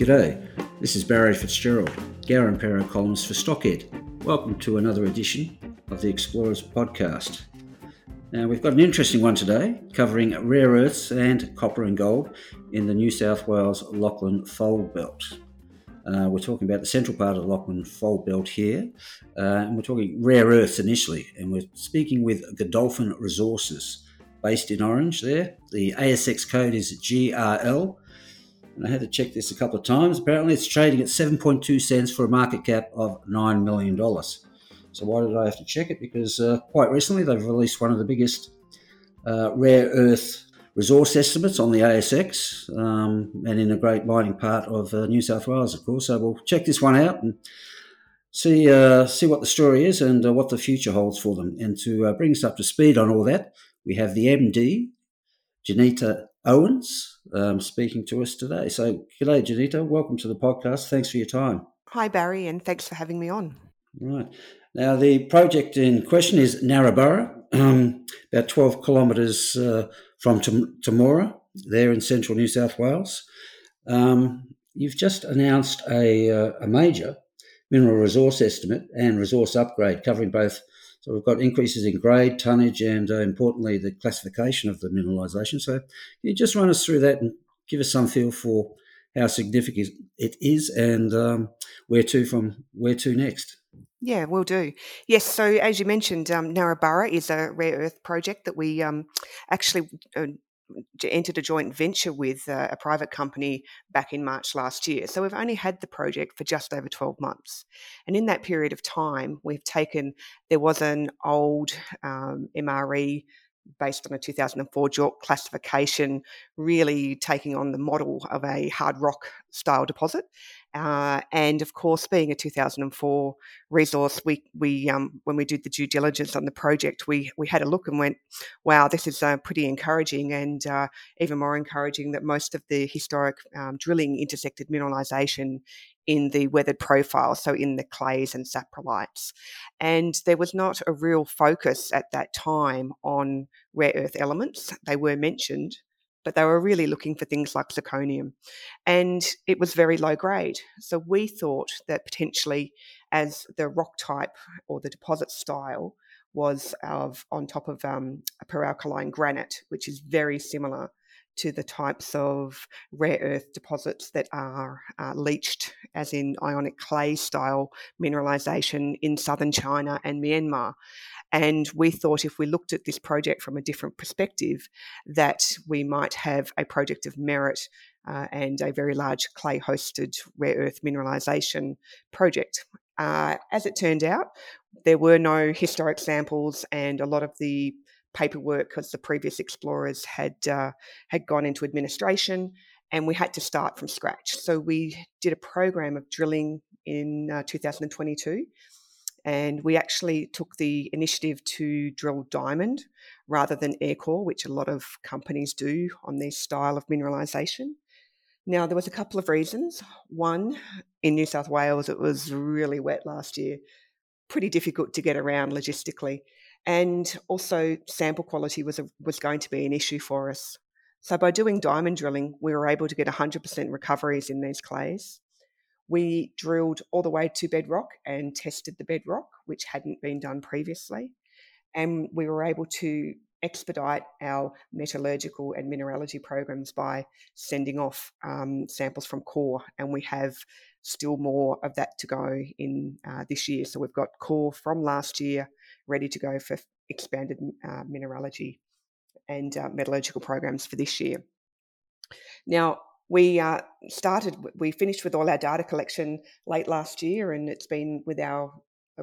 G'day, this is Barry Fitzgerald, and Perro columnist for Stockhead. Welcome to another edition of the Explorers podcast. Now, we've got an interesting one today covering rare earths and copper and gold in the New South Wales Lachlan Fold Belt. Uh, we're talking about the central part of the Lachlan Fold Belt here, uh, and we're talking rare earths initially, and we're speaking with Godolphin Resources based in Orange there. The ASX code is GRL and I had to check this a couple of times. Apparently, it's trading at 7.2 cents for a market cap of $9 million. So, why did I have to check it? Because uh, quite recently they've released one of the biggest uh, rare earth resource estimates on the ASX um, and in a great mining part of uh, New South Wales, of course. So, we'll check this one out and see uh, see what the story is and uh, what the future holds for them. And to uh, bring us up to speed on all that, we have the MD, Jeneta Owens um, speaking to us today. So, g'day, Jeneta. Welcome to the podcast. Thanks for your time. Hi, Barry, and thanks for having me on. Right. Now, the project in question is Narraburra, um, about 12 kilometres uh, from Temora, there in central New South Wales. Um, you've just announced a, uh, a major mineral resource estimate and resource upgrade covering both so we've got increases in grade, tonnage, and uh, importantly, the classification of the mineralisation. So can you just run us through that and give us some feel for how significant it is and um, where to from where to next? Yeah, we'll do. Yes, so as you mentioned, um, is a rare earth project that we um, actually uh, entered a joint venture with uh, a private company back in March last year. So we've only had the project for just over 12 months. And in that period of time, we've taken, there was an old um, MRE based on a 2004 JORC classification, really taking on the model of a hard rock style deposit. Uh, and of course, being a 2004 resource, we we um, when we did the due diligence on the project, we we had a look and went, "Wow, this is uh, pretty encouraging." And uh, even more encouraging that most of the historic um, drilling intersected mineralisation in the weathered profile, so in the clays and saprolites. And there was not a real focus at that time on rare earth elements. They were mentioned, but they were really looking for things like zirconium. And it was very low grade. So we thought that potentially, as the rock type or the deposit style was of on top of um, a peralkaline granite, which is very similar to the types of rare earth deposits that are uh, leached, as in ionic clay style mineralization in southern China and Myanmar. And we thought if we looked at this project from a different perspective, that we might have a project of merit uh, and a very large clay hosted rare earth mineralisation project. Uh, as it turned out, there were no historic samples, and a lot of the paperwork because the previous explorers had uh, had gone into administration, and we had to start from scratch. So we did a program of drilling in uh, 2022 and we actually took the initiative to drill diamond rather than air core, which a lot of companies do on this style of mineralisation. Now, there was a couple of reasons. One, in New South Wales, it was really wet last year, pretty difficult to get around logistically, and also sample quality was a, was going to be an issue for us. So, by doing diamond drilling, we were able to get 100% recoveries in these clays. We drilled all the way to bedrock and tested the bedrock, which hadn't been done previously. And we were able to expedite our metallurgical and mineralogy programs by sending off um, samples from core. And we have still more of that to go in uh, this year. So we've got core from last year ready to go for expanded uh, mineralogy and uh, metallurgical programs for this year. Now, we uh, started, we finished with all our data collection late last year, and it's been with our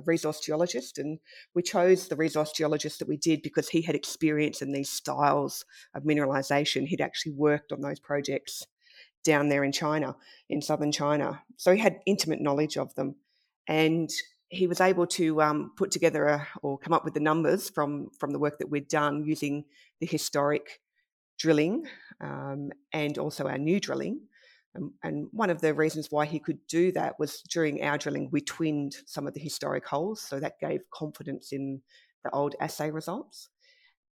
resource geologist. And we chose the resource geologist that we did because he had experience in these styles of mineralization. He'd actually worked on those projects down there in China, in southern China. So he had intimate knowledge of them. And he was able to um, put together a, or come up with the numbers from, from the work that we'd done using the historic drilling um, and also our new drilling. Um, and one of the reasons why he could do that was during our drilling, we twinned some of the historic holes. So that gave confidence in the old assay results.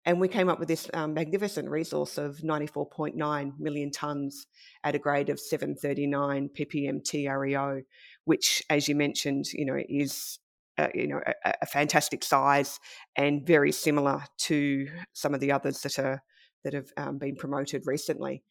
And we came up with this um, magnificent resource of 94.9 million tonnes at a grade of 739 ppm TREO, which, as you mentioned, you know, is uh, you know a, a, fantastic size and very similar to some of the others that are that have um, been promoted recently.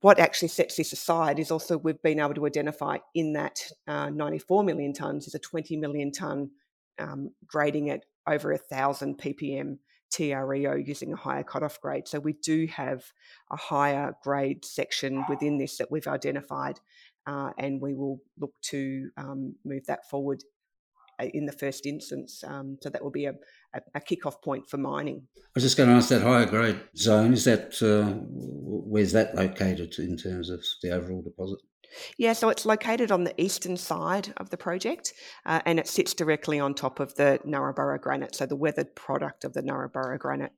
What actually sets this aside is also we've been able to identify in that uh, 94 million tonnes is a 20 million tonne um, grading at over a thousand ppm TREO using a higher cutoff grade. So we do have a higher grade section within this that we've identified, uh, and we will look to um, move that forward uh, in the first instance. Um, so that will be a, a, a kick-off point for mining. I was just going to ask that higher grade zone. Is that uh, where's that located in terms of the overall deposit? Yeah, so it's located on the eastern side of the project uh, and it sits directly on top of the Narraburra granite, so the weathered product of the Narraburra granite,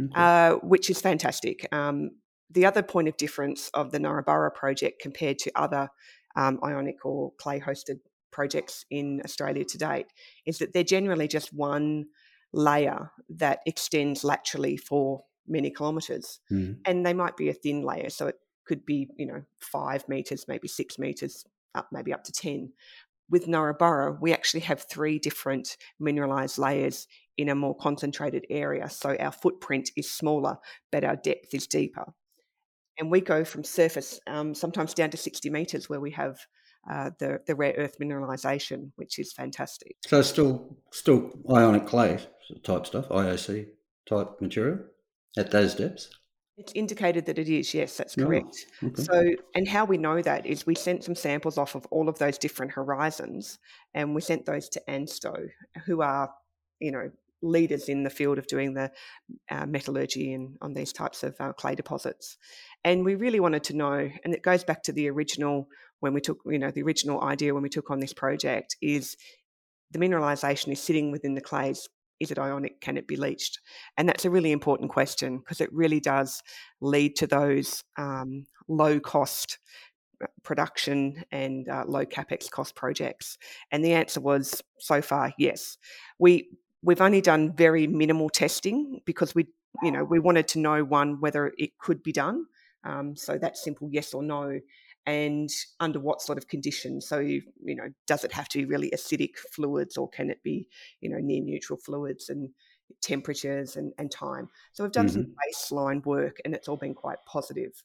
okay. uh, which is fantastic. Um, the other point of difference of the Narraburra project compared to other um, ionic or clay hosted projects in Australia to date is that they're generally just one layer that extends laterally for many kilometres. Mm. And they might be a thin layer, so it could be, you know, five meters, maybe six meters, up maybe up to 10. With Narraburra, we actually have three different mineralized layers in a more concentrated area. So our footprint is smaller, but our depth is deeper. And we go from surface um, sometimes down to 60 meters where we have uh, the, the rare earth mineralization, which is fantastic. So still still ionic clay type stuff, IOC type material at those depths? It's indicated that it is, yes, that's oh, correct. Oh, okay. So, and how we know that is we sent some samples off of all of those different horizons and we sent those to ANSTO, who are, you know, leaders in the field of doing the uh, metallurgy and on these types of uh, clay deposits. And we really wanted to know, and it goes back to the original when we took, you know, the original idea when we took on this project is the mineralization is sitting within the clays is it ionic? Can it be leached? And that's a really important question because it really does lead to those um, low cost uh, production and uh, low capex cost projects. And the answer was so far yes. We we've only done very minimal testing because we you know we wanted to know one whether it could be done. Um, so that simple yes or no and under what sort of conditions. So, you, know, does it have to be really acidic fluids or can it be, you know, near neutral fluids and temperatures and, and time? So, we've done mm-hmm. some baseline work and it's all been quite positive.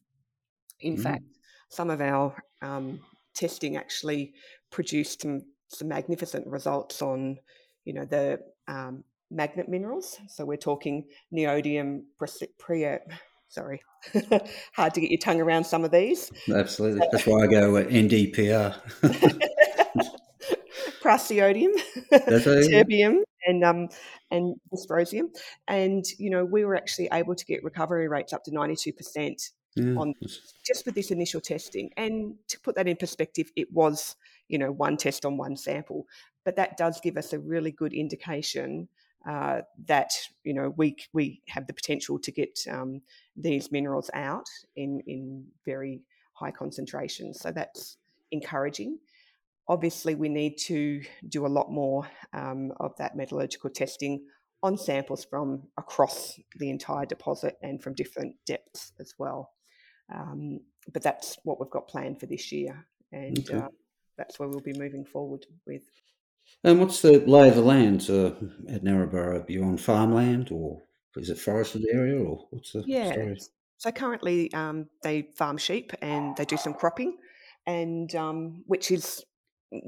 In mm-hmm. fact, some of our um, testing actually produced some, some magnificent results on, you know, the um, magnet minerals. So, we're talking neodymium, pre- Sorry, hard to get your tongue around some of these. Absolutely, that's why I go with NdPr. Praseodymium, terbium, and um, and dysprosium, and you know we were actually able to get recovery rates up to ninety two percent on just with this initial testing. And to put that in perspective, it was you know one test on one sample, but that does give us a really good indication uh, that you know we we have the potential to get um, these minerals out in in very high concentrations. So that's encouraging. Obviously, we need to do a lot more um, of that metallurgical testing on samples from across the entire deposit and from different depths as well. Um, but that's what we've got planned for this year, and okay. uh, that's where we'll be moving forward with. And what's the lay of the land uh, at Narraburra? Are you on farmland or is it forested area or what's the yeah. story? So currently um, they farm sheep and they do some cropping, and um, which is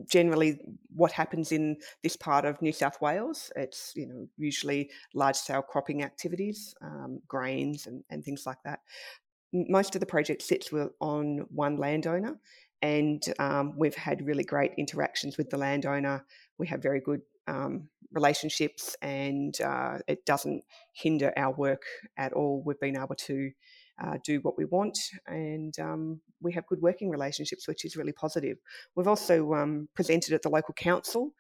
generally what happens in this part of New South Wales. It's you know usually large scale cropping activities, um, grains and, and things like that. Most of the project sits on one landowner, and um, we've had really great interactions with the landowner. We have very good um, relationships, and uh, it doesn't hinder our work at all. We've been able to uh, do what we want, and um, we have good working relationships, which is really positive. We've also um, presented at the local council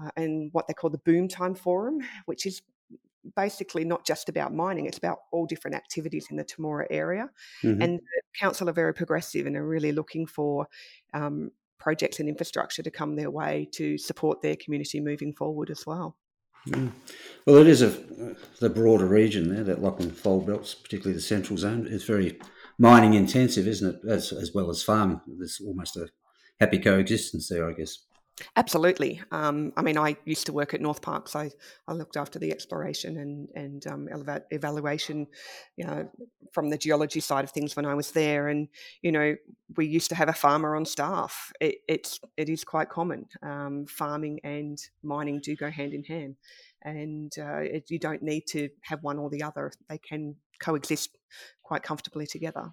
uh, and what they call the Boom Time Forum, which is basically not just about mining, it's about all different activities in the Temora area. Mm-hmm. And the council are very progressive and are really looking for um, projects and infrastructure to come their way to support their community moving forward as well. Mm. Well, it is a the broader region there, that Lachlan Fold Belts, particularly the central zone, is very mining intensive, isn't it? As, as well as farming. There's almost a happy coexistence there, I guess. Absolutely. Um, I mean, I used to work at Northparkes, so I, I looked after the exploration and and um, evaluation, you know, from the geology side of things when I was there. And you know, we used to have a farmer on staff. It, it's it is quite common. Um, farming and mining do go hand in hand, and uh, it, you don't need to have one or the other. They can coexist quite comfortably together.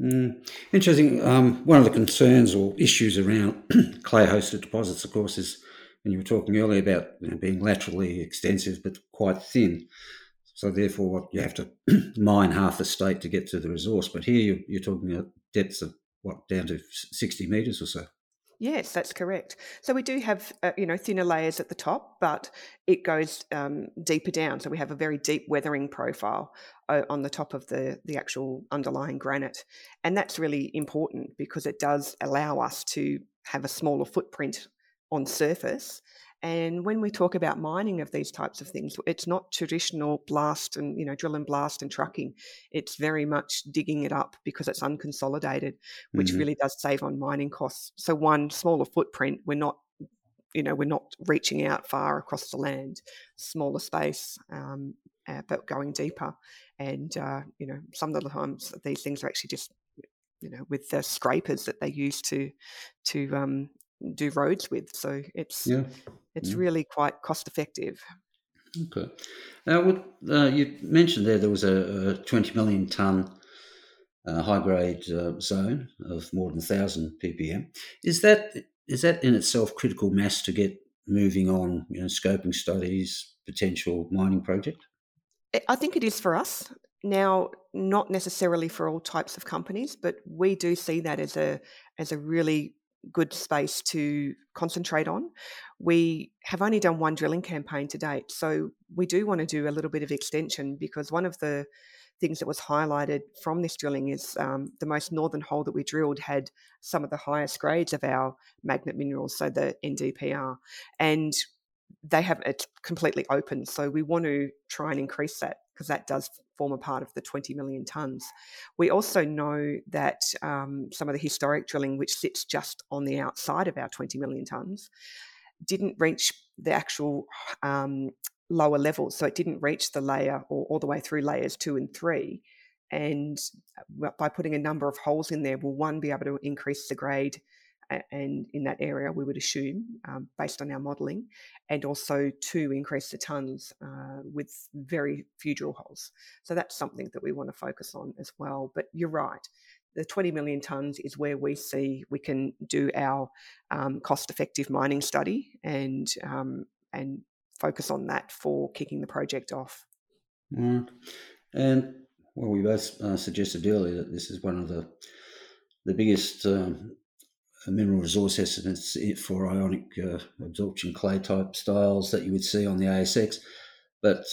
Mm. Interesting. Um, one of the concerns or issues around clay hosted deposits, of course, is and you were talking earlier about you know, being laterally extensive but quite thin. So therefore, you have to mine half the state to get to the resource. But here you're, you're talking about depths of what down to sixty meters or so. Yes, that's correct. So we do have, uh, you know, thinner layers at the top, but it goes um, deeper down. So we have a very deep weathering profile uh, on the top of the the actual underlying granite, and that's really important because it does allow us to have a smaller footprint on surface and when we talk about mining of these types of things, it's not traditional blast and you know drill and blast and trucking. It's very much digging it up because it's unconsolidated, which mm-hmm. really does save on mining costs. So one smaller footprint, we're not you know we're not reaching out far across the land, smaller space, um, uh, but going deeper. And uh, you know some of the times these things are actually just you know with the scrapers that they use to to um, do roads with. So it's yeah. it's yeah. really quite cost effective. Okay. Now, what, uh, you mentioned there there was a, a 20 million ton uh, high grade uh, zone of more than 1,000 ppm. Is that is that in itself critical mass to get moving on, you know, scoping studies, potential mining project? I think it is for us. Now, not necessarily for all types of companies, but we do see that as a as a really good space to concentrate on. We have only done one drilling campaign to date, so we do want to do a little bit of extension because one of the things that was highlighted from this drilling is um, the most northern hole that we drilled had some of the highest grades of our magnet minerals, so the NdPr, and they have it completely open. So we want to try and increase that because that does form a part of the 20 million tonnes. We also know that um, some of the historic drilling, which sits just on the outside of our 20 million tonnes, didn't reach the actual um, lower levels. So it didn't reach the layer or all the way through layers two and three. And uh, by putting a number of holes in there, will one be able to increase the grade and in that area, we would assume, um, based on our modelling, and also to increase the tonnes uh, with very few drill holes. So that's something that we want to focus on as well. But you're right, the 20 million tonnes is where we see we can do our um, cost-effective mining study and um, and focus on that for kicking the project off. Mm. And well, we both uh, suggested earlier that this is one of the the biggest um, mineral resource estimates for ionic uh, absorption clay type styles that you would see on the ASX. But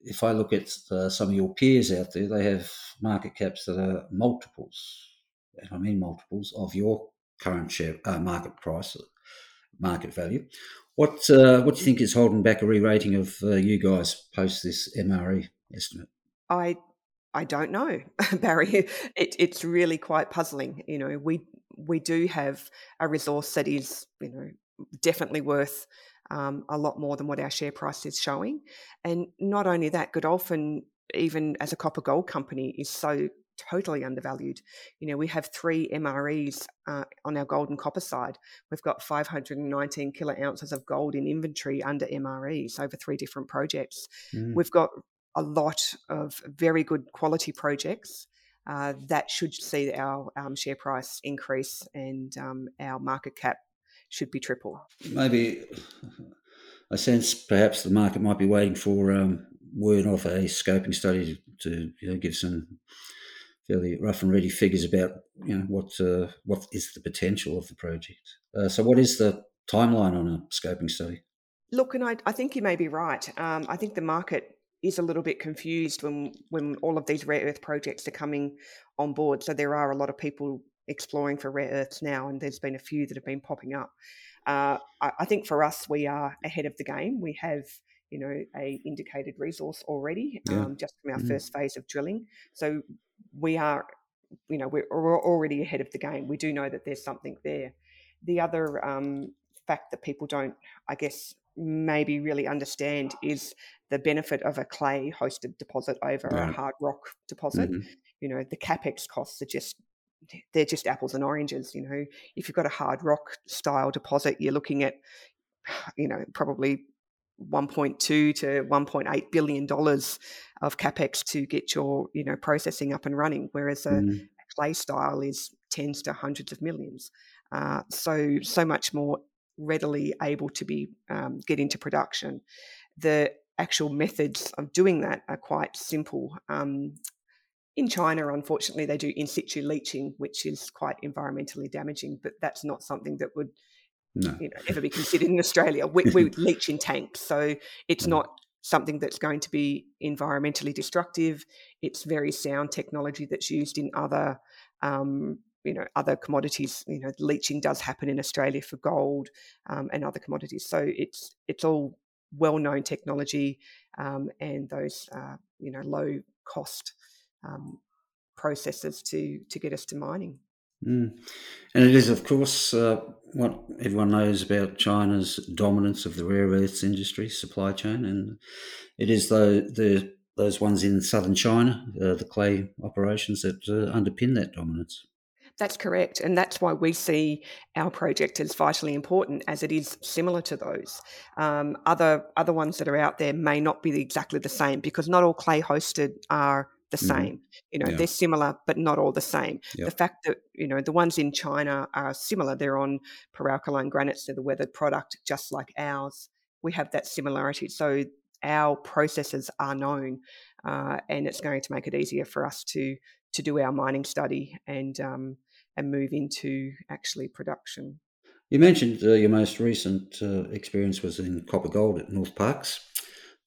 if I look at uh, some of your peers out there, they have market caps that are multiples, and I mean multiples of your current share uh, market price, market value. What uh, what do you think is holding back a re-rating of uh, you guys post this MRE estimate? I I don't know, Barry. It, it's really quite puzzling. You know, we we do have a resource that is, you know, definitely worth um, a lot more than what our share price is showing. And not only that, Godolphin, even as a copper gold company, is so totally undervalued. You know, we have three MREs uh, on our gold and copper side. We've got 519 kilo ounces of gold in inventory under MREs over three different projects. Mm. We've got a lot of very good quality projects uh, that should see our um, share price increase and um, our market cap should be triple. Maybe I sense perhaps the market might be waiting for um, word off a scoping study to, to you know, give some fairly rough and ready figures about you know what uh, what is the potential of the project. Uh, so, what is the timeline on a scoping study? Look, and I, I think you may be right. Um, I think the market is a little bit confused when when all of these rare earth projects are coming on board. So there are a lot of people exploring for rare earths now, and there's been a few that have been popping up. Uh, I, I, think for us, we are ahead of the game. We have you know a indicated resource already yeah. um, just from our mm. first phase of drilling. So we are you know we're, we're, already ahead of the game. We do know that there's something there. The other um, fact that people don't, I guess, maybe really understand is the benefit of a clay hosted deposit over right. a hard rock deposit. Mm-hmm. You know, the capex costs are just they're just apples and oranges. You know, if you've got a hard rock style deposit, you're looking at, you know, probably 1.2 to 1.8 billion dollars of capex to get your you know processing up and running, whereas a, mm. a clay style is tens to hundreds of millions. Uh, so so much more readily able to be um, get into production. The actual methods of doing that are quite simple. Um, in China, unfortunately, they do in situ leaching, which is quite environmentally damaging, but that's not something that would no. you know, ever be considered in Australia. We, we leach in tanks, so it's not something that's going to be environmentally destructive. It's very sound technology that's used in other, um, you know, other commodities. You know, leaching does happen in Australia for gold um, and other commodities. So it's it's all well-known technology um, and those uh, you know low cost um, processes to to get us to mining. Mm. And it is, of course, uh, what everyone knows about China's dominance of the rare earths industry supply chain, and it is the, the those ones in southern China, uh, the clay operations that uh, underpin that dominance. That's correct. And that's why we see our project as vitally important, as it is similar to those. Um, other, other ones that are out there may not be exactly the same because not all clay hosted are the mm-hmm. same. You know, yeah. they're similar, but not all the same. Yep. The fact that, you know, the ones in China are similar, they're on peralkaline granites, they're the weathered product, just like ours. We have that similarity. So our processes are known, uh, and it's going to make it easier for us to to do our mining study and um, and move into actually production. You mentioned uh, your most recent uh, experience was in copper gold at Northparkes.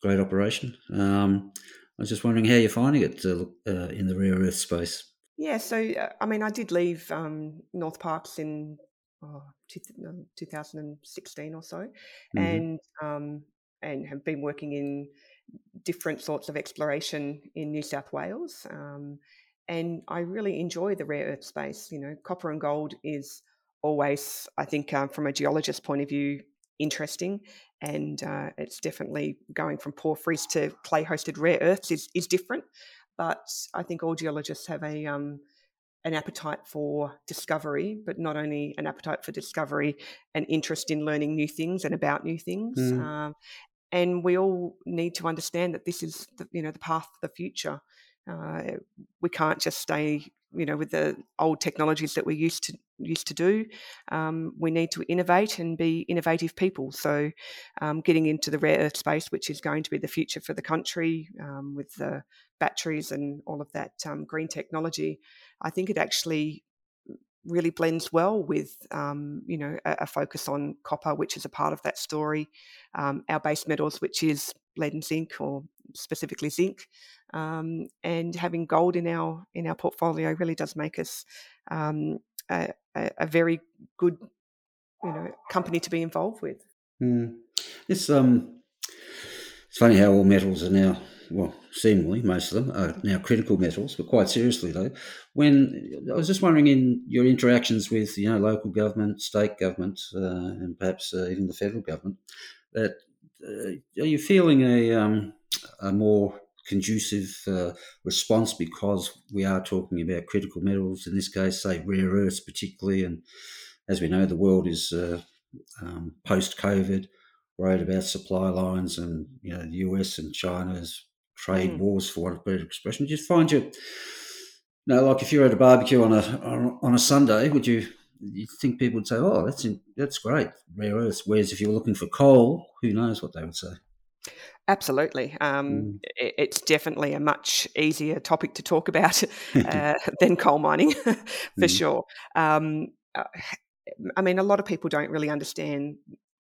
great operation. Um, I was just wondering how you're finding it uh, uh in the rare earth space. Yeah, so uh, I mean, I did leave um, Northparkes in oh, 2016 or so, mm-hmm. and um, and have been working in different sorts of exploration in New South Wales. Um, and I really enjoy the rare earth space. You know, copper and gold is always, I think, um, from a geologist point of view, interesting. And uh, it's definitely going from porphyries to clay hosted rare earths is, is different. But I think all geologists have a um, an appetite for discovery, but not only an appetite for discovery, an interest in learning new things and about new things. Mm. Um, and we all need to understand that this is the, you know the path for the future. Uh, we can't just stay, you know, with the old technologies that we used to used to do. Um, we need to innovate and be innovative people. So, um, getting into the rare earth space, which is going to be the future for the country, um, with the batteries and all of that um, green technology, I think it actually really blends well with um, you know a, a, focus on copper, which is a part of that story. Um, our base metals, which is lead and zinc, or specifically zinc, um, and having gold in our in our portfolio really does make us um, a, a, very good you know company to be involved with. Mm. It's um, it's funny how all metals are now well, seemingly most of them are now critical metals, but quite seriously though, when I was just wondering in your interactions with you know local government, state government, uh, and perhaps uh, even the federal government, that uh, are you feeling a um, a more conducive uh, response because we are talking about critical metals in this case, say rare earths particularly, and as we know, the world is uh, um, post COVID worried about supply lines, and you know the US and China's trade mm. wars, for want of better expression. Just find you, you know, like if you're at a barbecue on a on a Sunday, would you you think people would say, "Oh, that's in, that's great, rare earths"? Whereas if you were looking for coal, who knows what they would say? Absolutely. Um, mm. it's definitely a much easier topic to talk about uh, than coal mining, for mm. sure. Um, uh, I mean, a lot of people don't really understand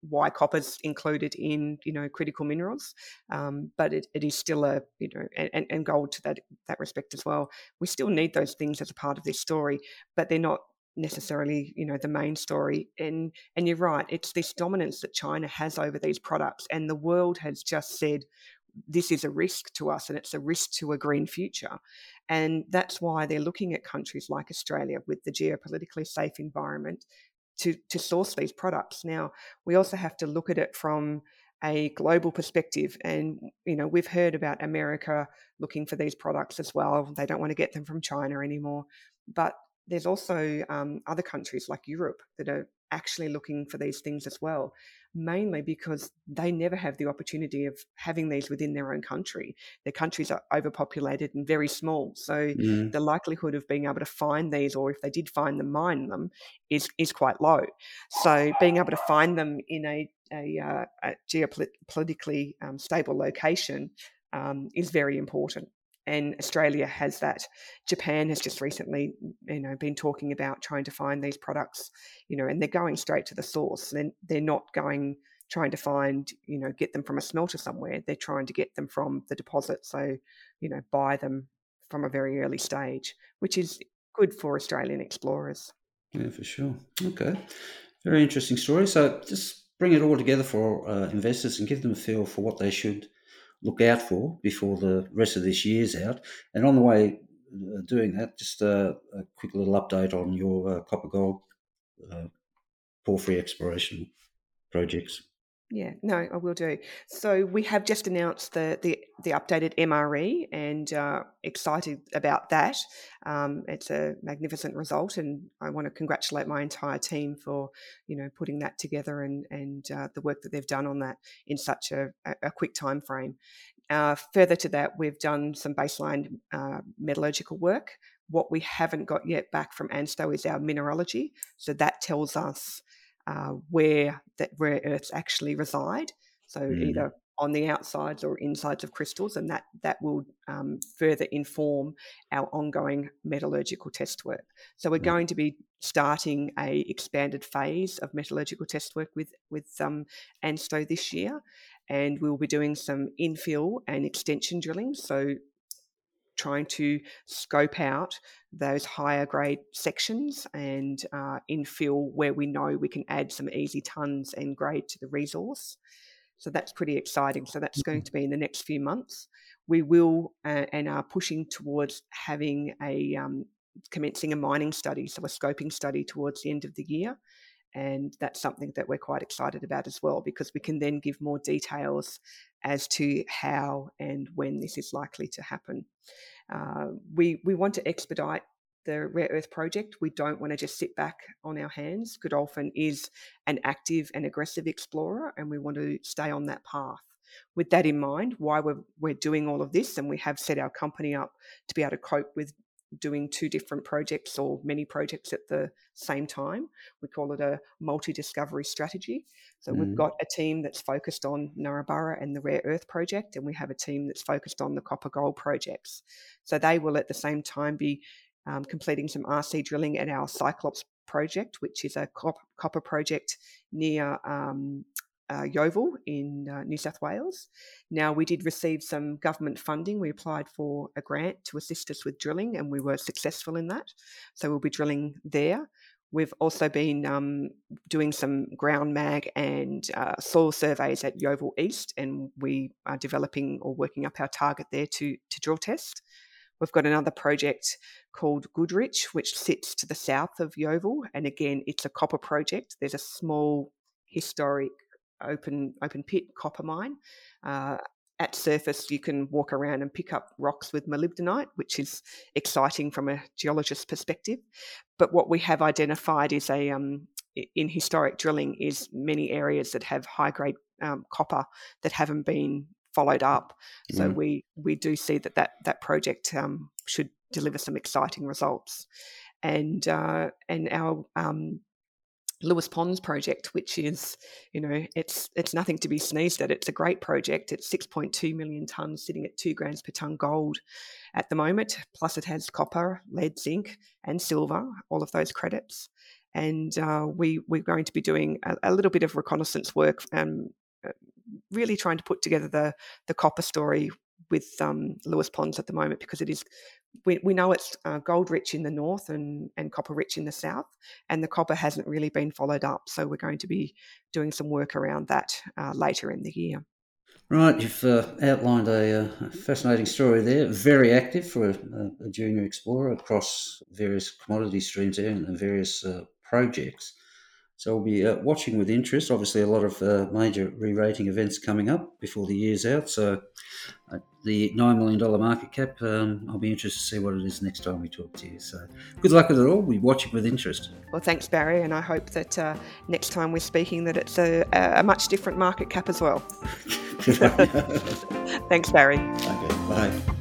why copper's included in you know critical minerals, um, but it, it is still a you know and, and gold to that that respect as well. We still need those things as a part of this story, but they're not necessarily you know the main story and and you're right it's this dominance that china has over these products and the world has just said this is a risk to us and it's a risk to a green future and that's why they're looking at countries like australia with the geopolitically safe environment to, to source these products. Now, we also have to look at it from a global perspective. And, you know, we've heard about America looking for these products as well. They don't want to get them from China anymore. But there's also um, other countries like Europe that are actually looking for these things as well mainly because they never have the opportunity of having these within their own country. Their countries are overpopulated and very small, so mm. the likelihood of being able to find these, or if they did find them, mine them, is is quite low. So being able to find them in a a, uh, a geopolitically um, stable location um, is very important and Australia has that. Japan has just recently, you know, been talking about trying to find these products, you know, and they're going straight to the source. Then they're, they're not going trying to find, you know, get them from a smelter somewhere. They're trying to get them from the deposit. So, you know, buy them from a very early stage, which is good for Australian explorers. Yeah, for sure. Okay, very interesting story. So just bring it all together for uh, investors and give them a feel for what they should look out for before the rest of this year's out. And on the way uh, doing that, just uh, a quick little update on your uh, copper gold porphyry exploration projects. Yeah, no, I will do. So we have just announced the the, the updated MRE, and uh, excited about that. Um, it's a magnificent result, and I want to congratulate my entire team for you know putting that together and and uh, the work that they've done on that in such a, a quick time frame. Uh, further to that, we've done some baseline uh, metallurgical work. What we haven't got yet back from ANSTO is our mineralogy, so that tells us uh, where that rare earths actually reside. So mm. either on the outsides or insides of crystals, and that that will um, further inform our ongoing metallurgical test work. So we're mm. going to be starting a expanded phase of metallurgical test work with with um, ANSTO this year, and we'll be doing some infill and extension drilling. So trying to scope out those higher grade sections and uh, infill where we know we can add some easy tons and grade to the resource. So that's pretty exciting. So that's going mm-hmm. to be in the next few months. We will uh, and are pushing towards having a um, commencing a mining study, so a scoping study towards the end of the year. And that's something that we're quite excited about as well, because we can then give more details as to how and when this is likely to happen. Uh, we, we want to expedite the rare earth project. We don't want to just sit back on our hands. Godolphin is an active and aggressive explorer, and we want to stay on that path. With that in mind, why we're, we're doing all of this, and we have set our company up to be able to cope with doing two different projects or many projects at the same time. We call it a multi discovery strategy. So mm. we've got a team that's focused on Narraburra and the Rare Earth Project, and we have a team that's focused on the copper gold projects. So they will at the same time be um, completing some RC drilling at our Cyclops project, which is a copper project near um, uh, Yeoval in uh, New South Wales. Now, we did receive some government funding. We applied for a grant to assist us with drilling, and we were successful in that. So, we'll be drilling there. We've also been um, doing some ground mag and uh, soil surveys at Yeoval East, and we are developing or working up our target there to, to drill test. We've got another project called Goodrich, which sits to the south of Yeoval, and again, it's a copper project. There's a small historic open open pit copper mine. Uh, at surface, you can walk around and pick up rocks with molybdenite, which is exciting from a geologist's perspective. But what we have identified is a um, in historic drilling is many areas that have high grade um, copper that haven't been followed up. So mm. we we do see that that that project um, should deliver some exciting results, and uh, and our um, Lewis Ponds project, which is, you know, it's it's nothing to be sneezed at. It's a great project. It's 6.2 million tonnes, sitting at two grams per tonne gold at the moment. Plus, it has copper, lead, zinc, and silver. All of those credits, and uh, we we're going to be doing a, a little bit of reconnaissance work and uh, really trying to put together the the copper story with um, Lewis Ponds at the moment because it is we, we know it's uh, gold rich in the north and, and copper rich in the south, and the copper hasn't really been followed up. So we're going to be doing some work around that uh, later in the year. Right, you've uh, outlined a, uh, fascinating story there. Very active for a, a, junior explorer across various commodity streams there and various uh, projects. So we'll be uh, watching with interest. Obviously, a lot of uh, major re-rating events coming up before the year's out. So uh, the nine million dollar market cap. Um, I'll be interested to see what it is next time we talk to you. So good luck with it all. We watch it with interest. Well, thanks, Barry, and I hope that uh, next time we're speaking that it's a, a much different market cap as well. thanks, Barry. Okay, bye.